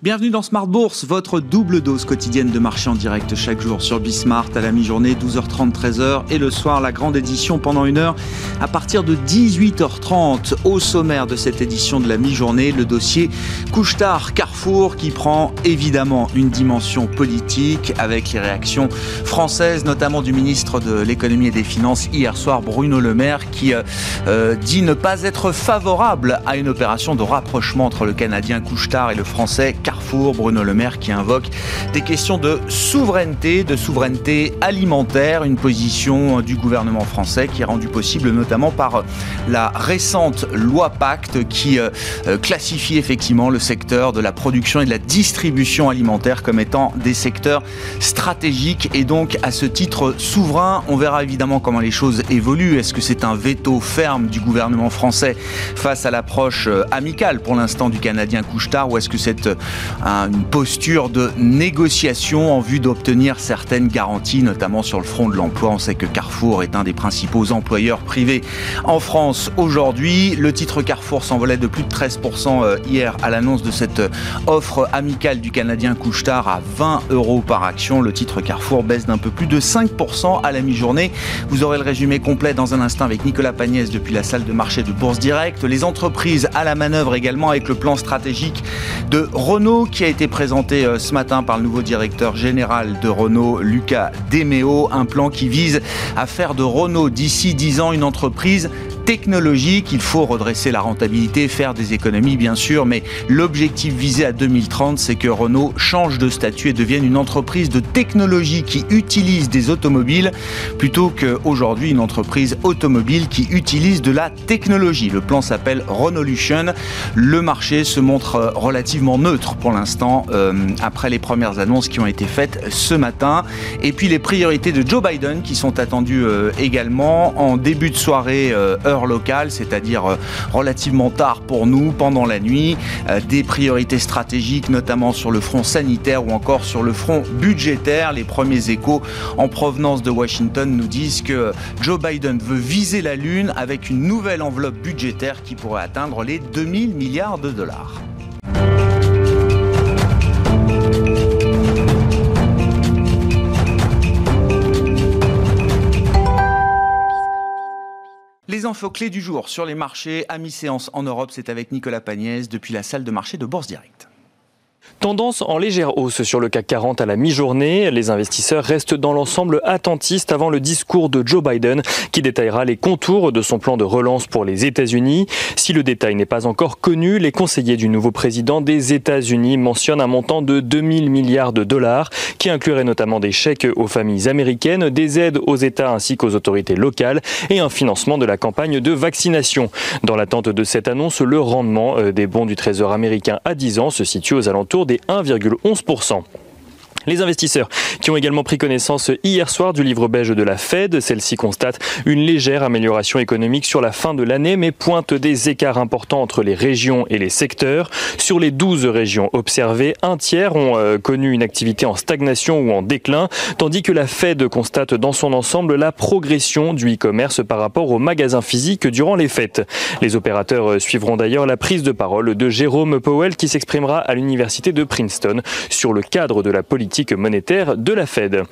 Bienvenue dans Smart Bourse, votre double dose quotidienne de marché en direct chaque jour sur Bismart à la mi-journée, 12h30, 13h et le soir la grande édition pendant une heure à partir de 18h30. Au sommaire de cette édition de la mi-journée, le dossier Couchetard Carrefour qui prend évidemment une dimension politique avec les réactions françaises, notamment du ministre de l'économie et des finances hier soir, Bruno Le Maire, qui euh, euh dit ne pas être favorable à une opération de rapprochement entre le Canadien Couchetard et le Français Carrefour, Bruno Le Maire qui invoque des questions de souveraineté, de souveraineté alimentaire, une position du gouvernement français qui est rendue possible notamment par la récente loi Pacte qui euh, euh, classifie effectivement le secteur de la production et de la distribution alimentaire comme étant des secteurs stratégiques et donc à ce titre souverain. On verra évidemment comment les choses évoluent. Est-ce que c'est un veto ferme du gouvernement français face à l'approche euh, amicale pour l'instant du Canadien Couchetard ou est-ce que c'est une posture de négociation en vue d'obtenir certaines garanties, notamment sur le front de l'emploi. On sait que Carrefour est un des principaux employeurs privés en France aujourd'hui. Le titre Carrefour s'envolait de plus de 13% euh, hier à l'annonce de cette offre amicale du Canadien Couchetard à 20 euros par action. Le titre Carrefour baisse d'un peu plus de 5% à la mi-journée. Vous aurez le résumé complet dans un instant avec Nicolas Pagnès depuis la salle de marché de Bourse Direct. Les entreprises à la manœuvre également avec le plan stratégique de Renault qui a été présenté euh, ce matin par le nouveau directeur général de Renault, Lucas Demeo. Un plan qui vise à faire de Renault d'ici 10 ans une entreprise technologique. Il faut redresser la rentabilité, faire des économies bien sûr, mais l'objectif visé à 2030, c'est que Renault change de statut et devienne une entreprise de technologie qui utilise des automobiles plutôt qu'aujourd'hui une entreprise automobile qui utilise de la technologie. Le plan s'appelle Renaulution. Le marché se montre relativement neutre pour l'instant euh, après les premières annonces qui ont été faites ce matin. Et puis les priorités de Joe Biden qui sont attendues euh, également en début de soirée euh, heure locale, c'est-à-dire euh, relativement tard pour nous, pendant la nuit, euh, des priorités stratégiques, notamment sur le front sanitaire ou encore sur le front budgétaire. Les premiers échos en provenance de Washington nous disent que Joe Biden veut viser la Lune avec une nouvelle enveloppe budgétaire qui pourrait atteindre les 2000 milliards de dollars. Les infos clés du jour sur les marchés à mi-séance en Europe, c'est avec Nicolas Pagnès depuis la salle de marché de Bourse Direct. Tendance en légère hausse sur le CAC 40 à la mi-journée. Les investisseurs restent dans l'ensemble attentistes avant le discours de Joe Biden qui détaillera les contours de son plan de relance pour les États-Unis. Si le détail n'est pas encore connu, les conseillers du nouveau président des États-Unis mentionnent un montant de 2000 milliards de dollars qui inclurait notamment des chèques aux familles américaines, des aides aux États ainsi qu'aux autorités locales et un financement de la campagne de vaccination. Dans l'attente de cette annonce, le rendement euh, des bons du Trésor américain à 10 ans se situe aux alentours des 1,11%. Les investisseurs qui ont également pris connaissance hier soir du livre belge de la Fed, celle-ci constate une légère amélioration économique sur la fin de l'année, mais pointe des écarts importants entre les régions et les secteurs. Sur les 12 régions observées, un tiers ont euh, connu une activité en stagnation ou en déclin, tandis que la Fed constate dans son ensemble la progression du e-commerce par rapport aux magasins physiques durant les fêtes. Les opérateurs euh, suivront d'ailleurs la prise de parole de Jérôme Powell qui s'exprimera à l'université de Princeton sur le cadre de la politique monétaire de la Fed.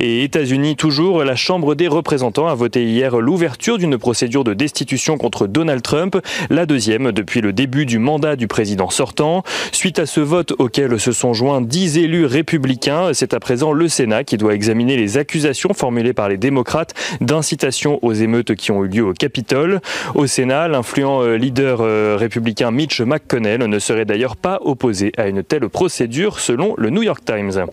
Et États-Unis toujours, la Chambre des représentants a voté hier l'ouverture d'une procédure de destitution contre Donald Trump, la deuxième depuis le début du mandat du président sortant. Suite à ce vote auquel se sont joints dix élus républicains, c'est à présent le Sénat qui doit examiner les accusations formulées par les démocrates d'incitation aux émeutes qui ont eu lieu au Capitole. Au Sénat, l'influent euh, leader euh, républicain Mitch McConnell ne serait d'ailleurs pas opposé à une telle procédure selon le New York Times.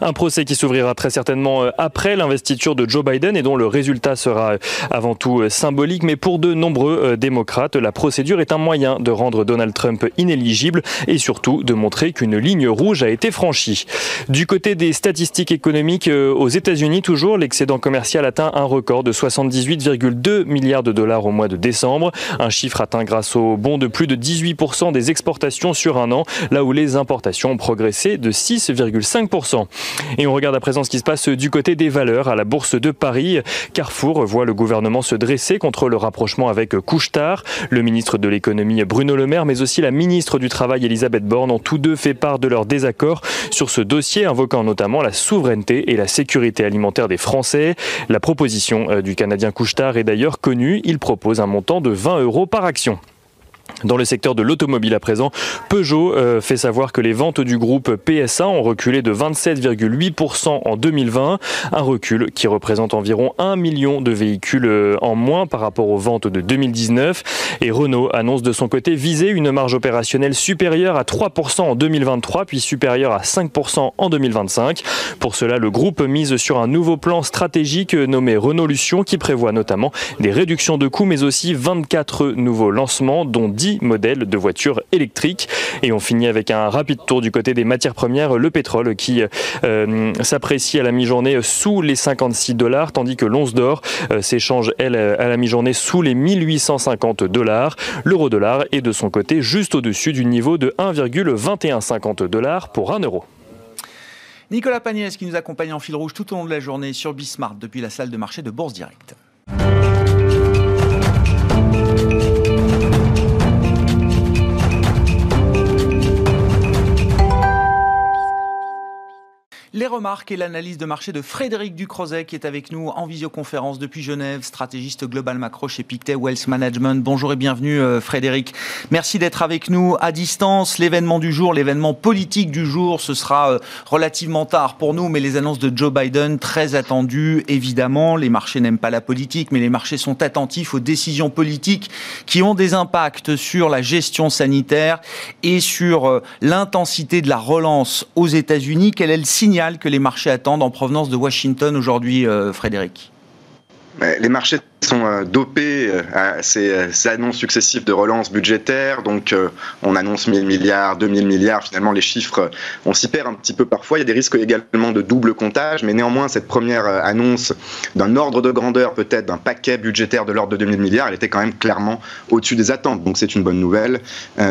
Un procès qui s'ouvrira très certainement euh, après l'investiture de Joe Biden et dont le résultat sera euh, avant tout euh, symbolique. Mais pour de nombreux démocrates, la procédure est un moyen de rendre Donald Trump inéligible et surtout de montrer qu'une ligne rouge a été franchie. Du côté des statistiques économiques, aux États-Unis, toujours, l'excédent commercial atteint un record de 78,2 milliards de dollars au mois de décembre. Un chiffre atteint grâce au bond de plus de 18% des exportations sur un an, là où les importations ont progressé de 6,5% 2%. Et on regarde à présent ce qui se passe du côté des valeurs à la Bourse de Paris. Carrefour voit le gouvernement se dresser contre le rapprochement avec Couchetard. Le ministre de l'économie Bruno Le Maire, mais aussi la ministre du Travail Elisabeth Borne ont tous deux fait part de leur désaccord sur ce dossier, invoquant notamment la souveraineté et la sécurité alimentaire des Français. La proposition euh, du Canadien Couchetard est d'ailleurs connue. Il propose un montant de 20 euros par action. Dans le secteur de l'automobile à présent, Peugeot euh, fait savoir que les ventes du groupe PSA ont reculé de 27,8% en 2020, un recul qui représente environ 1 million de véhicules euh, en moins par rapport aux ventes de 2019. Et Renault annonce de son côté viser une marge opérationnelle supérieure à 3% en 2023, puis supérieure à 5% en 2025. Pour cela, le groupe mise sur un nouveau plan stratégique nommé Renault-Lution qui prévoit notamment des réductions de coûts mais aussi 24 nouveaux lancements dont 10 modèles de voitures électriques. Et on finit avec un rapide tour du côté des matières premières, le pétrole qui euh, s'apprécie à la mi-journée sous les 56 dollars, tandis que l'once d'or euh, s'échange, elle, à la mi-journée sous les 1850 dollars. L'euro-dollar est de son côté juste au-dessus du niveau de 1,2150 dollars pour 1 euro. Nicolas Pagnès qui nous accompagne en fil rouge tout au long de la journée sur Bismart depuis la salle de marché de Bourse Direct. Les remarques et l'analyse de marché de Frédéric Ducrozet qui est avec nous en visioconférence depuis Genève, stratégiste global macro chez Pictet Wealth Management. Bonjour et bienvenue euh, Frédéric. Merci d'être avec nous à distance. L'événement du jour, l'événement politique du jour, ce sera euh, relativement tard pour nous, mais les annonces de Joe Biden très attendues évidemment. Les marchés n'aiment pas la politique, mais les marchés sont attentifs aux décisions politiques qui ont des impacts sur la gestion sanitaire et sur euh, l'intensité de la relance aux États-Unis. Quel est le signal que les marchés attendent en provenance de Washington aujourd'hui, euh, Frédéric. Les marchés sont euh, dopés euh, à ces, euh, ces, annonces successives de relance budgétaire. Donc, on annonce 1000 milliards, 2000 milliards. Finalement, les chiffres, on s'y perd un petit peu parfois. Il y a des risques également de double comptage. Mais néanmoins, cette première annonce d'un ordre de grandeur, peut-être d'un paquet budgétaire de l'ordre de 2000 milliards, elle était quand même clairement au-dessus des attentes. Donc, c'est une bonne nouvelle.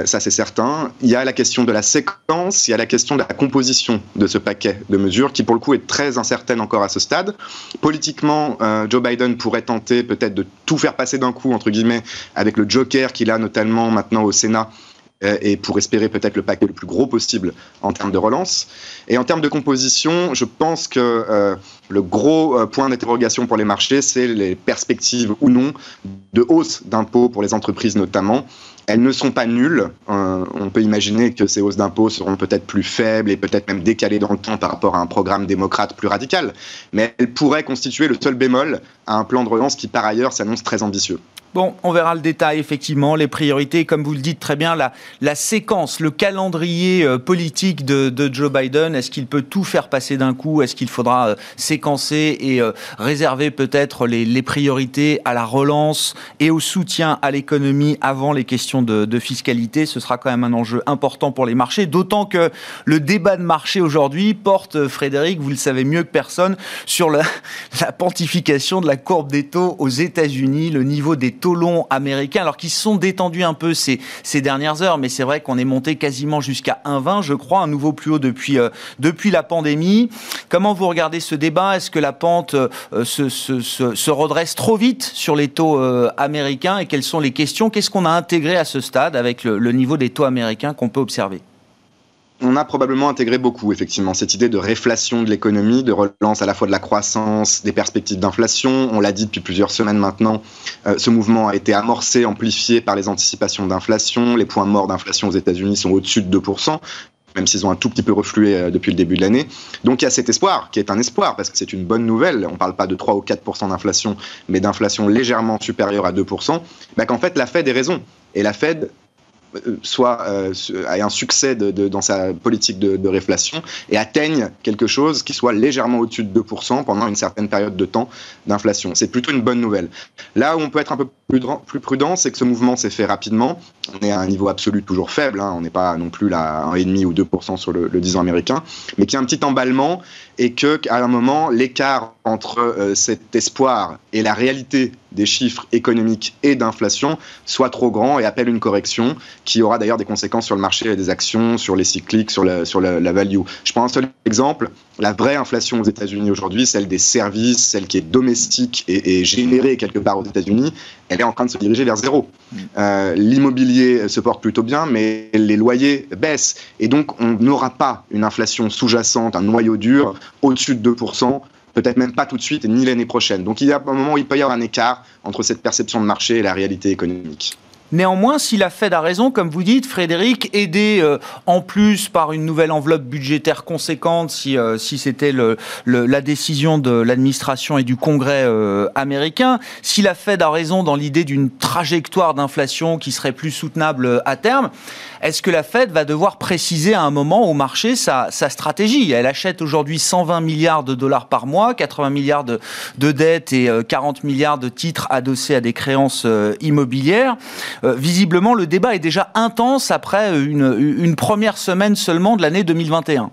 ça, c'est certain. Il y a la question de la séquence. Il y a la question de la composition de ce paquet de mesures qui, pour le coup, est très incertaine encore à ce stade. Politiquement, Joe Biden pourrait tenter peut peut-être de tout faire passer d'un coup, entre guillemets, avec le joker qu'il a notamment maintenant au Sénat et pour espérer peut-être le paquet le plus gros possible en termes de relance. Et en termes de composition, je pense que euh, le gros euh, point d'interrogation pour les marchés, c'est les perspectives ou non de hausse d'impôts pour les entreprises notamment. Elles ne sont pas nulles. on peut imaginer que ces hausses d'impôts seront peut-être plus faibles et peut-être même décalées dans le temps par rapport à un programme démocrate plus radical. Mais elles pourraient constituer le seul bémol à un plan de relance qui, par ailleurs, s'annonce très ambitieux. Bon, on verra le détail, effectivement, les priorités, comme vous le dites très bien, la, séquence, le calendrier euh, politique de, Joe Biden. Est-ce qu'il peut tout faire passer d'un coup? Est-ce qu'il faudra euh, séquencer et euh, réserver peut-être les, priorités à la relance et au soutien à l'économie avant les questions de, fiscalité? Ce sera quand même un enjeu important pour les marchés, d'autant que le débat de marché aujourd'hui porte, Frédéric, vous le savez mieux que personne, sur la, la pontification de la courbe des taux aux États-Unis, le niveau des taux longs américains, alors qu'ils sont détendus un peu ces, dernières heures, mais c'est vrai qu'on est monté quasiment jusqu'à 1,20, je crois, un nouveau plus haut depuis, euh, depuis la pandémie. Comment vous regardez ce débat? Est-ce que la pente euh, se, se, se, redresse trop vite sur les taux euh, américains? Et quelles sont les questions? Qu'est-ce qu'on a intégré à ce stade avec le niveau des taux américains qu'on peut observer? On a probablement intégré beaucoup, effectivement, cette idée de réflation de l'économie, de relance à la fois de la croissance, des perspectives d'inflation. On l'a dit depuis plusieurs semaines maintenant, euh, ce mouvement a été amorcé, amplifié par les anticipations d'inflation. Les points morts d'inflation aux États-Unis sont au-dessus de 2% même s'ils ont un tout petit peu reflué euh, depuis le début de l'année. Donc il y a cet espoir, qui est un espoir, parce que c'est une bonne nouvelle, on ne parle pas de 3 ou 4% d'inflation, mais d'inflation légèrement supérieure à 2%, bah qu'en fait la Fed ait raison. Et la Fed soit euh, un succès dans sa politique de, réflation et atteigne quelque chose qui soit légèrement au-dessus de 2% pendant une certaine période de temps d'inflation. C'est plutôt une bonne nouvelle. Là où on peut être un peu plus, prudent, c'est que ce mouvement s'est fait rapidement. On est à un niveau absolu toujours faible, hein. on n'est pas non plus à 1,5 ou 2% sur le, le 10 ans américain, mais qu'il y a un petit emballement et qu'à un moment, l'écart entre euh, cet espoir et la réalité des chiffres économiques et d'inflation soit trop grand et appelle une correction qui aura d'ailleurs des conséquences sur le marché des actions, sur les cycliques, sur la, sur la, value. Je prends un seul exemple. La vraie inflation aux États-Unis aujourd'hui, celle des services, celle qui est domestique et, générée quelque part aux États-Unis, elle est en train de se diriger vers zéro. Mm. Euh, l'immobilier se porte plutôt bien, mais les loyers baissent. Et donc, on n'aura pas une inflation sous-jacente, un noyau dur au-dessus de 2% peut-être même pas tout de suite, ni l'année prochaine. Donc il y a un moment où il peut y avoir un écart entre cette perception de marché et la réalité économique. Néanmoins, si la Fed a raison, comme vous dites, Frédéric, aidé euh, en plus par une nouvelle enveloppe budgétaire conséquente, si, euh, si c'était le, la décision de l'administration et du Congrès euh, américain, si la Fed a raison dans l'idée d'une trajectoire d'inflation qui serait plus soutenable à terme, est-ce que la Fed va devoir préciser à un moment au marché sa, sa stratégie? Elle achète aujourd'hui 120 milliards de dollars par mois, 80 milliards de, de dettes et 40 milliards de titres adossés à des créances immobilières. Euh, visiblement, le débat est déjà intense après une, première semaine seulement de l'année 2021.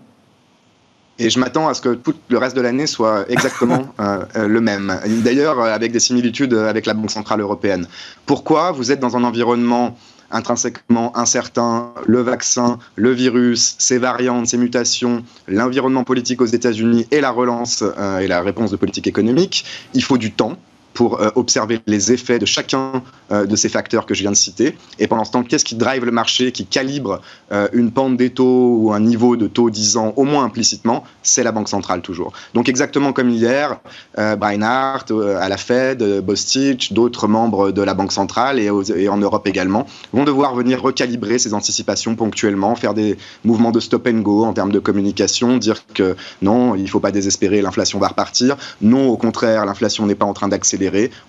Et je m'attends à ce que tout le reste de l'année soit exactement euh, euh, le même. D'ailleurs, avec des similitudes avec la Banque Centrale Européenne. Pourquoi vous êtes dans un environnement intrinsèquement incertain, le vaccin, le virus, ses variantes, ses mutations, l'environnement politique aux États-Unis et la relance et la réponse de politique économique, il faut du temps pour euh, observer les effets de chacun euh, de ces facteurs que je viens de citer. Et pendant ce temps, qu'est-ce qui drive le marché, qui calibre euh, une pente des taux ou un niveau de taux 10 ans, au moins implicitement? C'est la Banque centrale toujours. Donc exactement comme hier, Brian Hart, à la Fed, Bostich, d'autres membres de la Banque centrale et, et, en Europe également, vont devoir venir recalibrer ces anticipations ponctuellement, faire des mouvements de stop and go en termes de communication, dire que non, il ne faut pas désespérer, l'inflation va repartir. Non, au contraire, l'inflation n'est pas en train d'accélérer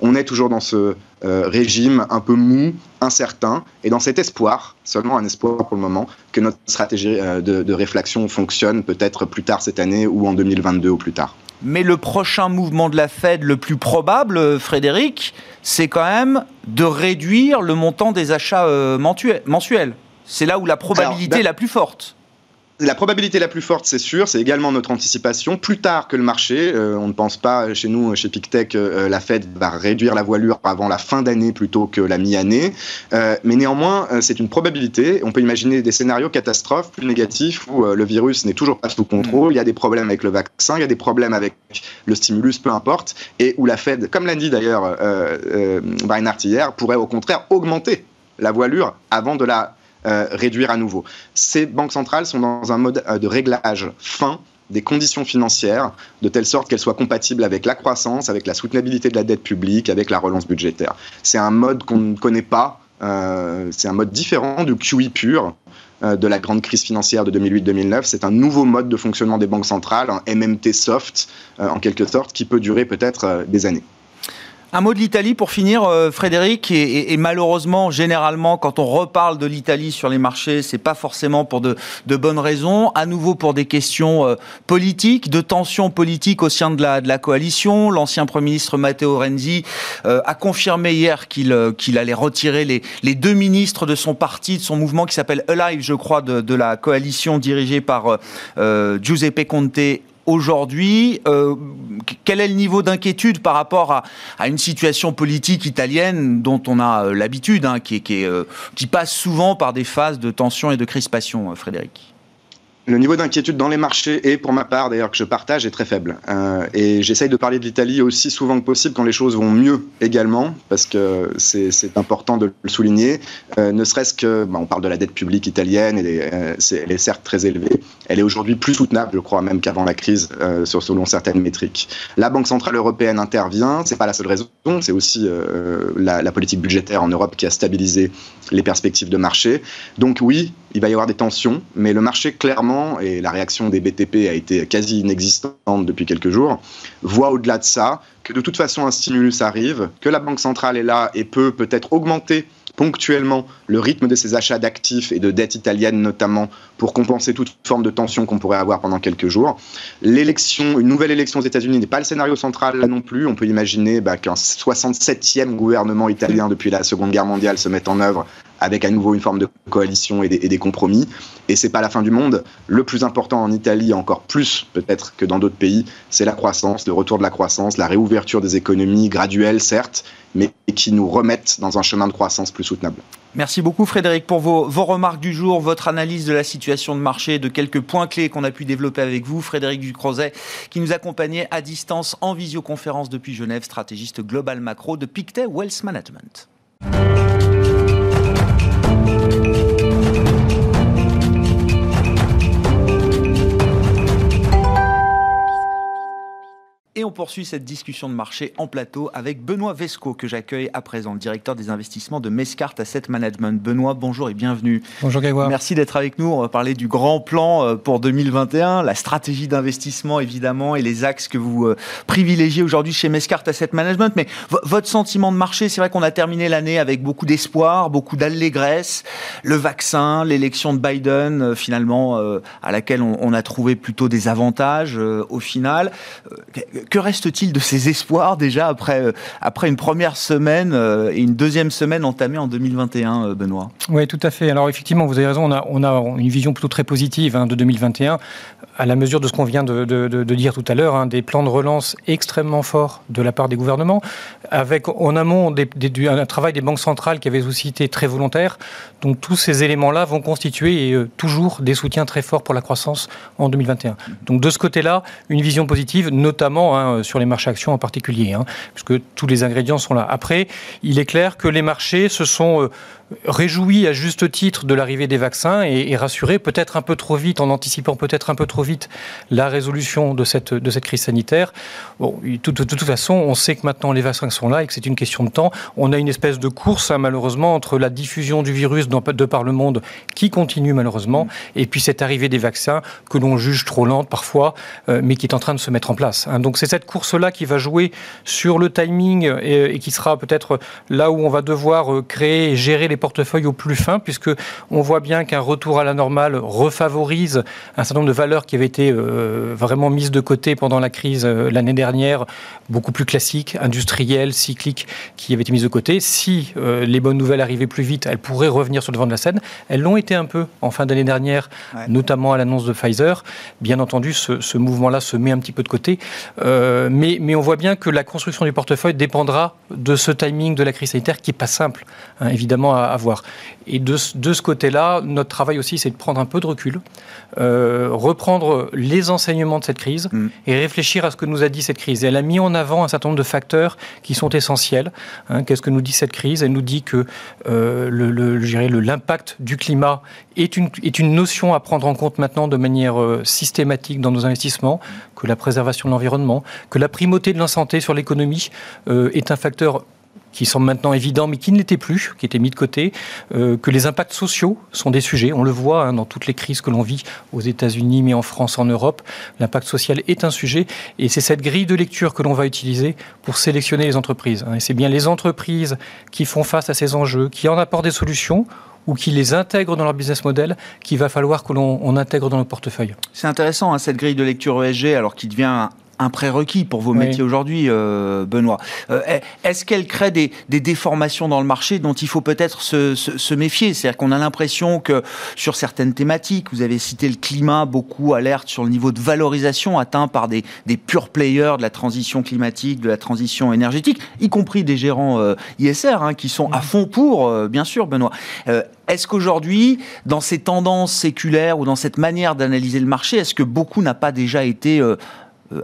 on est toujours dans ce euh, régime un peu mou, incertain, et dans cet espoir, seulement un espoir pour le moment, que notre stratégie euh, de, réflexion fonctionne peut-être plus tard cette année ou en 2022 ou plus tard. Mais le prochain mouvement de la Fed, le plus probable, Frédéric, c'est quand même de réduire le montant des achats euh, mensuels. C'est là où la probabilité est la plus forte. La probabilité la plus forte, c'est sûr, c'est également notre anticipation. Plus tard que le marché, euh, on ne pense pas chez nous, chez PicTech, euh, la Fed va réduire la voilure avant la fin d'année plutôt que la mi-année. Euh, mais néanmoins, c'est une probabilité. On peut imaginer des scénarios catastrophes plus négatifs où le virus n'est toujours pas sous contrôle, il y a des problèmes avec le vaccin, il y a des problèmes avec le stimulus, peu importe, et où la Fed, comme l'a dit d'ailleurs Brian Hart hier, pourrait au contraire augmenter la voilure avant de la euh, réduire à nouveau. Ces banques centrales sont dans un mode euh, de réglage fin des conditions financières, de telle sorte qu'elles soient compatibles avec la croissance, avec la soutenabilité de la dette publique, avec la relance budgétaire. C'est un mode qu'on ne connaît pas, euh, c'est un mode différent du QE pur de la grande crise financière de 2008-2009. C'est un nouveau mode de fonctionnement des banques centrales, un MMT soft en quelque sorte, qui peut durer peut-être des années. Un mot de l'Italie pour finir, euh, Frédéric. Et, malheureusement, généralement, quand on reparle de l'Italie sur les marchés, c'est pas forcément pour de, bonnes raisons. À nouveau pour des questions euh, politiques, de tensions politiques au sein de la, coalition. L'ancien Premier ministre Matteo Renzi euh, a confirmé hier qu'il allait retirer les, deux ministres de son parti, de son mouvement qui s'appelle Alive, je crois, de, la coalition dirigée par Giuseppe Conte aujourd'hui. Euh, quel est le niveau d'inquiétude par rapport à, une situation politique italienne dont on a euh, l'habitude, hein, euh, qui passe souvent par des phases de tension et de crispation, Frédéric? Le niveau d'inquiétude dans les marchés et pour ma part d'ailleurs que je partage est très faible. Euh, et j'essaye de parler de l'Italie aussi souvent que possible quand les choses vont mieux également, parce que c'est important de le souligner. Euh, ne serait-ce que, bah, on parle de la dette publique italienne, elle est, euh, elle est certes très élevée, elle est aujourd'hui plus soutenable, je crois même qu'avant la crise, sur, selon certaines métriques. La Banque centrale européenne intervient, c'est pas la seule raison, c'est aussi la, la politique budgétaire en Europe qui a stabilisé les perspectives de marché. Donc oui, il va y avoir des tensions, mais le marché clairement, et la réaction des BTP a été quasi inexistante depuis quelques jours, voit au-delà de ça que de toute façon un stimulus arrive, que la Banque centrale est là et peut peut-être augmenter ponctuellement le rythme de ses achats d'actifs et de dettes italiennes notamment pour compenser toute forme de tension qu'on pourrait avoir pendant quelques jours. L'élection, une nouvelle élection aux États-Unis n'est pas le scénario central là non plus. On peut imaginer bah, qu'un 67e gouvernement italien depuis la Seconde Guerre mondiale se mette en œuvre avec à nouveau une forme de coalition et des, compromis. Et c'est pas la fin du monde. Le plus important en Italie, encore plus peut-être que dans d'autres pays, c'est la croissance, le retour de la croissance, la réouverture des économies graduelle, certes, mais qui nous remettent dans un chemin de croissance plus soutenable. Merci beaucoup Frédéric pour vos, remarques du jour, votre analyse de la situation de marché, de quelques points clés qu'on a pu développer avec vous. Frédéric Ducrozet qui nous accompagnait à distance en visioconférence depuis Genève, stratégiste global macro de Pictet Wealth Management. Thank you. Et on poursuit cette discussion de marché en plateau avec Benoît Vesco, que j'accueille à présent, le directeur des investissements de Mescart Asset Management. Benoît, bonjour et bienvenue. Bonjour Grégoire. Merci d'être avec nous. On va parler du grand plan euh, pour 2021, la stratégie d'investissement évidemment et les axes que vous euh, privilégiez aujourd'hui chez Mescart Asset Management. Mais votre sentiment de marché, c'est vrai qu'on a terminé l'année avec beaucoup d'espoir, beaucoup d'allégresse. Le vaccin, l'élection de Biden, euh, finalement, à laquelle on, a trouvé plutôt des avantages au final que reste-t-il de ces espoirs déjà après, euh, après une première semaine euh, et une deuxième semaine entamée en 2021, euh, Benoît? Oui, tout à fait. Alors effectivement, vous avez raison, on a, on a une vision plutôt très positive hein, de 2021 à la mesure de ce qu'on vient de, dire tout à l'heure, hein, des plans de relance extrêmement forts de la part des gouvernements, avec en amont un travail des banques centrales qui avait aussi été très volontaire. Donc tous ces éléments-là vont constituer toujours des soutiens très forts pour la croissance en 2021. Donc de ce côté-là, une vision positive, notamment Hein, sur les marchés actions en particulier, hein, puisque tous les ingrédients sont là. Après, il est clair que les marchés se sont euh, réjouis à juste titre de l'arrivée des vaccins et, rassurés peut-être un peu trop vite, en anticipant peut-être un peu trop vite la résolution de cette, de cette crise sanitaire. Bon, de, toute façon, on sait que maintenant les vaccins sont là et que c'est une question de temps. On a une espèce de course, hein, malheureusement, entre la diffusion du virus de par le monde qui continue malheureusement, et puis cette arrivée des vaccins que l'on juge trop lente parfois, euh, mais qui est en train de se mettre en place. Donc c'est cette course-là qui va jouer sur le timing et, qui sera peut-être là où on va devoir euh, créer et gérer les portefeuilles au plus fin, puisque on voit bien qu'un retour à la normale refavorise un certain nombre de valeurs qui avaient été euh, vraiment mises de côté pendant la crise euh, l'année dernière, beaucoup plus classiques, industrielles, cycliques, qui avaient été mises de côté. Si les bonnes nouvelles arrivaient plus vite, elles pourraient revenir sur le devant de la scène. Elles l'ont été un peu en fin d'année dernière, notamment à l'annonce de Pfizer. Bien entendu, ce, mouvement-là se met un petit peu de côté. Euh, mais, on voit bien que la construction du portefeuille dépendra de ce timing de la crise sanitaire qui n'est pas simple, hein, évidemment, à avoir. Et de, ce côté-là, notre travail aussi, c'est de prendre un peu de recul, euh, reprendre les enseignements de cette crise mm. et réfléchir à ce que nous a dit cette crise. elle a mis en avant un certain nombre de facteurs qui sont essentiels. Hein. Qu'est-ce que nous dit cette crise? Elle nous dit que euh, l'impact du climat est une, est une notion à prendre en compte maintenant de manière euh, systématique dans nos investissements, que la préservation de l'environnement, que la primauté de la santé sur l'économie euh, est un facteur qui semble maintenant évident, mais qui ne l'était plus, qui était mis de côté, euh, que les impacts sociaux sont des sujets. On le voit hein, dans toutes les crises que l'on vit aux États-Unis, mais en France, en Europe. L'impact social est un sujet, et c'est cette grille de lecture que l'on va utiliser pour sélectionner les entreprises. Hein. Et c'est bien les entreprises qui font face à ces enjeux, qui en apportent des solutions ou qui les intègrent dans leur business model qu'il va falloir que l'on intègre dans nos portefeuilles. C'est intéressant, hein, cette grille de lecture ESG, alors qui devient un prérequis pour vos métiers aujourd'hui, euh, Benoît. Euh, est-ce qu'elle crée des, déformations dans le marché dont il faut peut-être se, méfier? C'est-à-dire qu'on a l'impression que sur certaines thématiques, vous avez cité le climat, beaucoup alerte sur le niveau de valorisation atteint par des, des pure players de la transition climatique, de la transition énergétique, y compris des gérants euh, ISR hein, qui sont à fond pour, bien sûr, Benoît. est-ce qu'aujourd'hui, dans ces tendances séculaires ou dans cette manière d'analyser le marché, est-ce que beaucoup n'a pas déjà été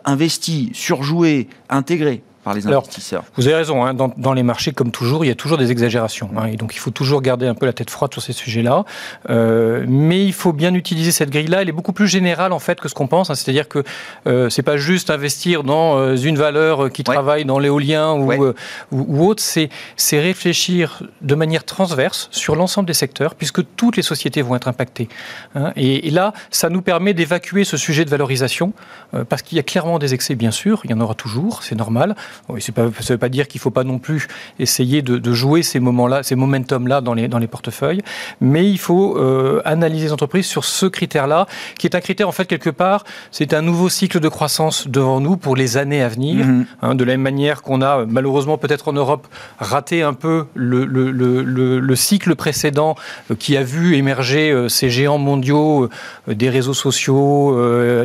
investi, surjoué, intégré par les investisseurs. vous avez raison, hein, dans, les marchés, comme toujours, il y a toujours des exagérations. Hein, et donc il faut toujours garder un peu la tête froide sur ces sujets-là. Euh, mais il faut bien utiliser cette grille-là. Elle est beaucoup plus générale en fait que ce qu'on pense. Hein. C'est-à-dire que euh, c'est pas juste investir dans euh, une valeur qui travaille dans l'éolien ou, euh, ou, autre. C'est, réfléchir de manière transverse sur l'ensemble des secteurs, puisque toutes les sociétés vont être impactées. Et, et, là, ça nous permet d'évacuer ce sujet de valorisation, parce qu'il y a clairement des excès, bien sûr. Il y en aura toujours, c'est normal. Oui, ça ne veut pas dire qu'il ne faut pas non plus essayer de, jouer ces moments-là, ces momentum-là dans les, dans les portefeuilles, mais il faut euh, analyser les entreprises sur ce critère-là, qui est un critère, en fait, quelque part, c'est un nouveau cycle de croissance devant nous pour les années à venir, mhm. hein, de la même manière qu'on a, malheureusement, peut-être en Europe, raté un peu le, le, le, le cycle précédent euh, qui a vu émerger euh, ces géants mondiaux des réseaux sociaux,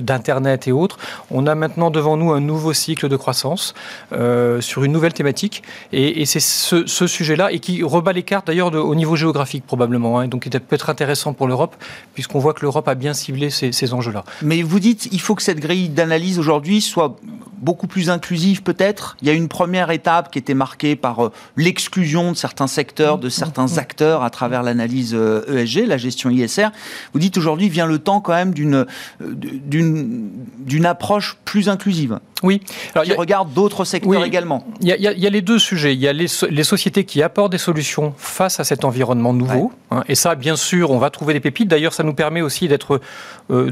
d'Internet et autres. On a maintenant devant nous un nouveau cycle de croissance. Euh, sur une nouvelle thématique. Et, c'est ce, sujet-là, et qui rebat les cartes d'ailleurs au niveau géographique probablement, hein, donc qui peut être intéressant pour l'Europe, puisqu'on voit que l'Europe a bien ciblé ces enjeux-là. Mais vous dites, il faut que cette grille d'analyse aujourd'hui soit beaucoup plus inclusive peut-être. Il y a une première étape qui était marquée par euh, l'exclusion de certains secteurs, de certains mmh. acteurs à travers l'analyse ESG, euh, e la gestion ISR. Vous dites aujourd'hui vient le temps quand même d'une d'une approche plus inclusive. Oui. Alors, qui regarde d'autres secteurs également. Il y, a, il y, a, les deux sujets. Il y a les, les, sociétés qui apportent des solutions face à cet environnement nouveau. Hein, et ça, bien sûr, on va trouver des pépites. D'ailleurs, ça nous permet aussi d'être, euh,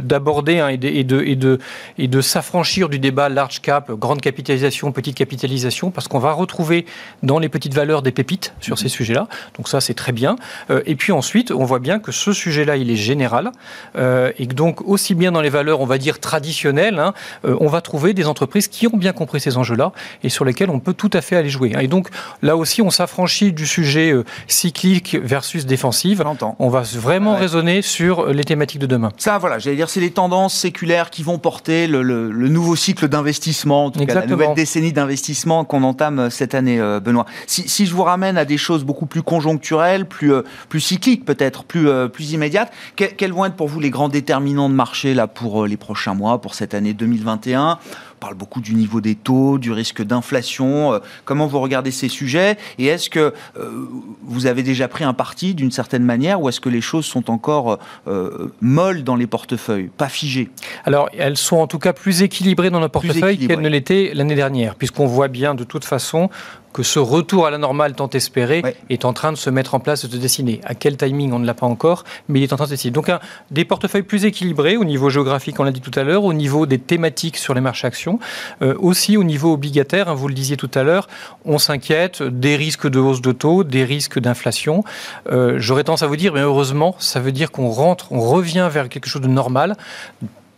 d'aborder hein, et de, et de, et de, et de s'affranchir du débat large cap, grande capitalisation, petite capitalisation, parce qu'on va retrouver dans les petites valeurs des pépites sur ces sujets-là. Donc ça, c'est très bien. Euh, et puis ensuite, on voit bien que ce sujet-là, il est général. Euh, et que donc, aussi bien dans les valeurs, on va dire traditionnelles, hein, euh, on va trouver des entreprises qui ont bien compris ces enjeux-là et sur lesquels on peut tout à fait aller jouer. Et donc, là aussi, on s'affranchit du sujet cyclique versus défensive. On va vraiment raisonner sur les thématiques de demain. Ça, voilà, j'allais dire, c'est les tendances séculaires qui vont porter le, le nouveau cycle d'investissement, en tout cas la nouvelle décennie d'investissement qu'on entame euh, cette année, euh, Benoît. Si, je vous ramène à des choses beaucoup plus conjoncturelles, plus, euh, plus cycliques peut-être, plus, plus immédiates, quels vont être pour vous les grands déterminants de marché là pour les prochains mois, pour cette année 2021 parle beaucoup du niveau des taux, du risque d'inflation. Euh, comment vous regardez ces sujets Et est-ce que euh, vous avez déjà pris un parti d'une certaine manière ou est-ce que les choses sont encore euh, molles dans les portefeuilles, pas figées? Alors, elles sont en tout cas plus équilibrées dans nos portefeuilles qu'elles ne l'étaient l'année dernière, puisqu'on voit bien de toute façon que ce retour à la normale tant espéré est en train de se mettre en place, de se dessiner. À quel timing, on ne l'a pas encore, mais il est en train de se dessiner. Donc, un, des portefeuilles plus équilibrés au niveau géographique, on l'a dit tout à l'heure, au niveau des thématiques sur les marchés actions, euh, aussi au niveau obligataire, hein, vous le disiez tout à l'heure, on s'inquiète des risques de hausse de taux, des risques d'inflation. Euh, j'aurais tendance à vous dire, mais heureusement, ça veut dire qu'on rentre, on revient vers quelque chose de normal.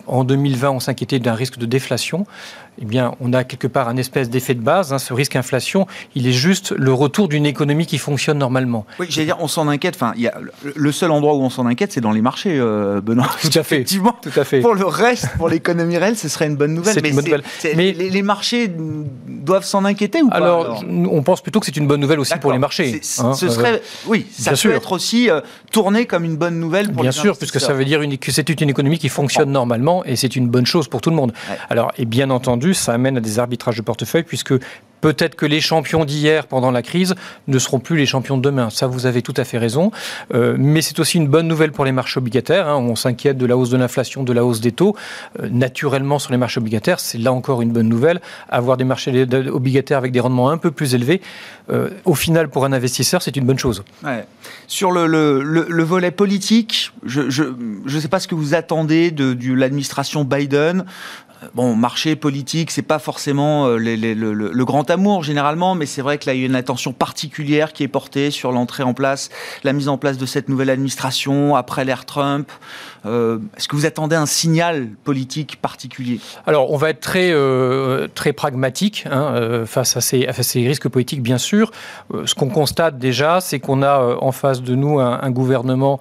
En 2020, on s'inquiétait d'un risque de déflation eh bien, on a quelque part un espèce d'effet de base. Hein, ce risque inflation, il est juste le retour d'une économie qui fonctionne normalement. Oui, j'allais dire, on s'en inquiète. Enfin, il y a, le seul endroit où on s'en inquiète, c'est dans les marchés, euh, Benoît. Tout à fait. Effectivement. Tout à fait. Pour le reste, pour l'économie réelle, ce serait une bonne nouvelle. C'est une bonne nouvelle. Mais les, marchés doivent s'en inquiéter ou pas alors, on pense plutôt que c'est une bonne nouvelle aussi pour les marchés. Hein, ce serait, oui, ça peut être aussi euh, tourné comme une bonne nouvelle pour bien sûr, puisque ça veut dire une, que c'est une économie qui fonctionne normalement et c'est une bonne chose pour tout le monde. Alors, et bien entendu, ça amène à des arbitrage de portefeuille, puisque Peut-être que les champions d'hier pendant la crise ne seront plus les champions de demain. Ça, vous avez tout à fait raison. Euh, mais c'est aussi une bonne nouvelle pour les marchés obligataires. Hein. On s'inquiète de la hausse de l'inflation, de la hausse des taux. Euh, naturellement, sur les marchés obligataires, c'est là encore une bonne nouvelle. Avoir des marchés obligataires avec des rendements un peu plus élevés, euh, au final, pour un investisseur, c'est une bonne chose. Sur le, le, volet politique, je ne sais pas ce que vous attendez de, de l'administration Biden bon, marché politique, c'est pas forcément euh, le, grand amour généralement, mais c'est vrai que là, il y a une attention particulière qui est portée sur l'entrée en place, la mise en place de cette nouvelle administration après l'ère Trump. Euh, est-ce que vous attendez un signal politique particulier? Alors, on va être très, euh, très pragmatique hein, face, à ces, ces, risques politiques, bien sûr. ce qu'on constate déjà, c'est qu'on a en face de nous un, gouvernement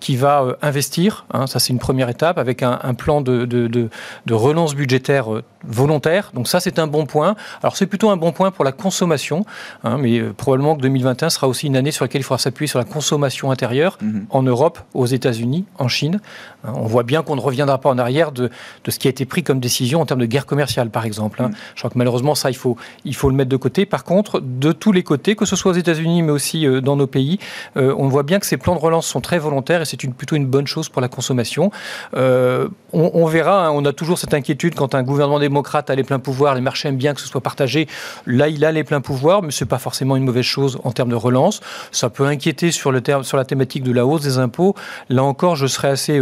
qui va investir. Hein, ça, c'est une première étape avec un, plan de, de, de, de relance budgétaire euh, volontaire. Donc ça, c'est un bon point. Alors c'est plutôt un bon point pour la consommation, hein, mais euh, probablement que 2021 sera aussi une année sur laquelle il faudra s'appuyer sur la consommation intérieure mhm. en Europe, aux États-Unis, en Chine. Hein, on voit bien qu'on ne reviendra pas en arrière de, de, ce qui a été pris comme décision en termes de guerre commerciale, par exemple. Hein. Mhm. Je crois que malheureusement, ça, il faut, il faut le mettre de côté. Par contre, de tous les côtés, que ce soit aux États-Unis, mais aussi euh, dans nos pays, on voit bien que ces plans de relance sont très volontaires et c'est une, plutôt une bonne chose pour la consommation. on, on, verra, on a toujours cette inquiétude quand un gouvernement démocrate a les pleins pouvoirs, les marchés aiment bien que ce soit partagé. Là, il a les pleins pouvoirs, mais ce n'est pas forcément une mauvaise chose en termes de relance. Ça peut inquiéter sur, le terme, sur la thématique de la hausse des impôts. Là encore, je serais assez,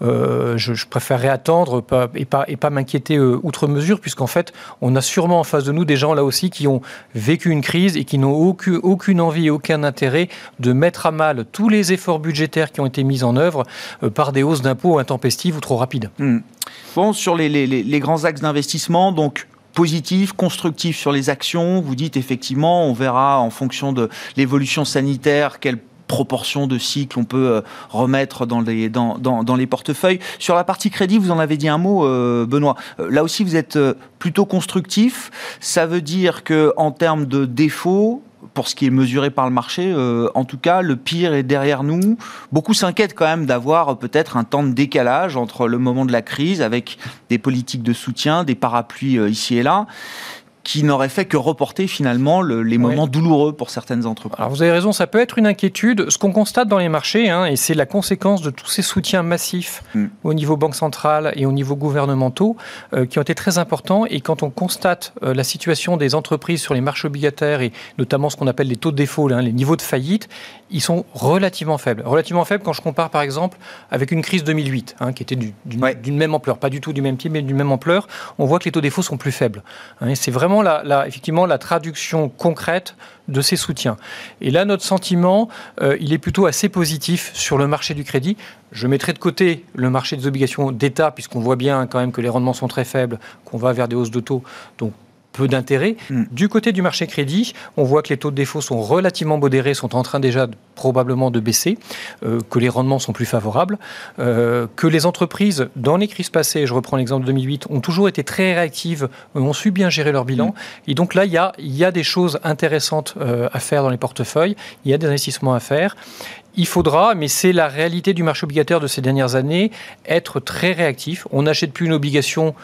je, préférerais attendre et pas, et pas m'inquiéter outre mesure, puisqu'en fait, on a sûrement en face de nous des gens là aussi qui ont vécu une crise et qui n'ont aucune, aucune envie et aucun intérêt de mettre à mal tous les efforts budgétaires qui ont été mis en œuvre par des hausses d'impôts intempestives ou trop rapides. Hmm. Bon, sur les, les, les grands axes d'investissement, donc positif, constructif sur les actions. Vous dites effectivement, on verra en fonction de l'évolution sanitaire quelle proportion de cycle on peut euh, remettre dans les, portefeuilles. Sur la partie crédit, vous en avez dit un mot, euh, Benoît. Euh, là aussi, vous êtes plutôt constructif. Ça veut dire que en termes de défauts, pour ce qui est mesuré par le marché, en tout cas, le pire est derrière nous. Beaucoup s'inquiètent quand même d'avoir peut-être un temps de décalage entre le moment de la crise, avec des politiques de soutien, des parapluies ici et là, qui n'aurait fait que reporter finalement les moments douloureux pour certaines entreprises. Alors vous avez raison, ça peut être une inquiétude. Ce qu'on constate dans les marchés, hein, et c'est la conséquence de tous ces soutiens massifs hmm. au niveau banque centrale et au niveau gouvernementaux, euh, qui ont été très importants. Et quand on constate euh, la situation des entreprises sur les marchés obligataires et notamment ce qu'on appelle les taux de défaut, hein, les niveaux de faillite, ils sont relativement faibles. Relativement faibles quand je compare par exemple avec une crise 2008, hein, qui était d'une même ampleur, pas du tout du même type, mais d'une même ampleur. On voit que les taux de défaut sont plus faibles. et c'est vraiment effectivement la traduction concrète de ces soutiens. Et là, notre sentiment, euh, il est plutôt assez positif sur le marché du crédit. Je mettrai de côté le marché des obligations d'État, puisqu'on voit bien quand même que les rendements sont très faibles, qu'on va vers des hausses de taux. Peu d'intérêt. Hmm. Du côté du marché crédit, on voit que les taux de défaut sont relativement modérés, sont en train déjà probablement de baisser, euh, que les rendements sont plus favorables, euh, que les entreprises, dans les crises passées, je reprends l'exemple de 2008, ont toujours été très réactives, ont su bien gérer leur bilan. Hmm. Et donc là, il y a, y a des choses intéressantes euh, à faire dans les portefeuilles, il y a des investissements à faire. Il faudra, mais c'est la réalité du marché obligataire de ces dernières années, être très réactif. On n'achète plus une obligation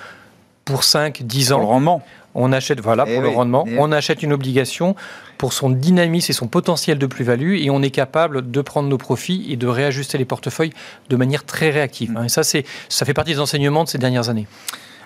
pour 5, 10 ans. Pour le rendement. On achète, voilà, pour eh le rendement, eh on achète une obligation pour son dynamisme et son potentiel de plus-value et on est capable de prendre nos profits et de réajuster les portefeuilles de manière très réactive. Mm. Et ça, ça fait partie des enseignements de ces dernières années.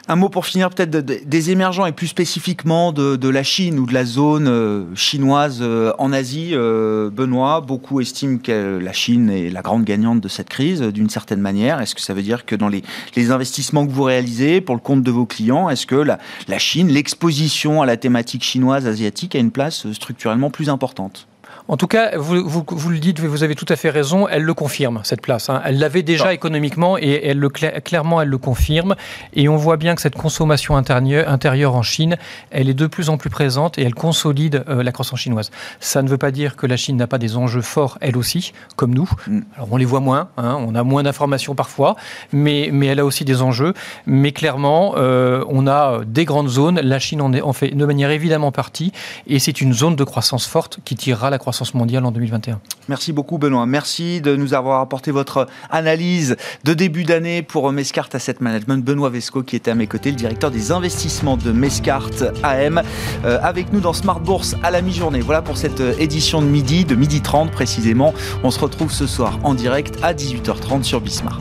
Un mot pour finir peut-être des émergents et plus spécifiquement de, la Chine ou de la zone euh, chinoise euh, en Asie. Euh, Benoît, beaucoup estiment que la Chine est la grande gagnante de cette crise d'une certaine manière. Est-ce que ça veut dire que dans les, investissements que vous réalisez pour le compte de vos clients, est-ce que la, la Chine, l'exposition à la thématique chinoise asiatique a une place structurellement plus importante? En tout cas, vous, vous, le dites, vous avez tout à fait raison, elle le confirme, cette place. Hein. Elle l'avait déjà économiquement et elle le, clairement, elle le confirme. Et on voit bien que cette consommation intérieure, intérieure en Chine, elle est de plus en plus présente et elle consolide euh, la croissance chinoise. Ça ne veut pas dire que la Chine n'a pas des enjeux forts, elle aussi, comme nous. Mm. Alors on les voit moins, hein, on a moins d'informations parfois, mais, mais elle a aussi des enjeux. Mais clairement, euh, on a des grandes zones, la Chine en, est, en fait de manière évidemment partie, et c'est une zone de croissance forte qui tirera la croissance mondiale en 2021. Merci beaucoup Benoît. Merci de nous avoir apporté votre analyse de début d'année pour Mescart Asset Management. Benoît Vesco qui était à mes côtés, le directeur des investissements de Mescart AM, euh, avec nous dans Smart Bourse à la mi-journée. Voilà pour cette euh, édition de midi, de midi 30 précisément. On se retrouve ce soir en direct à 18h30 sur Bismart.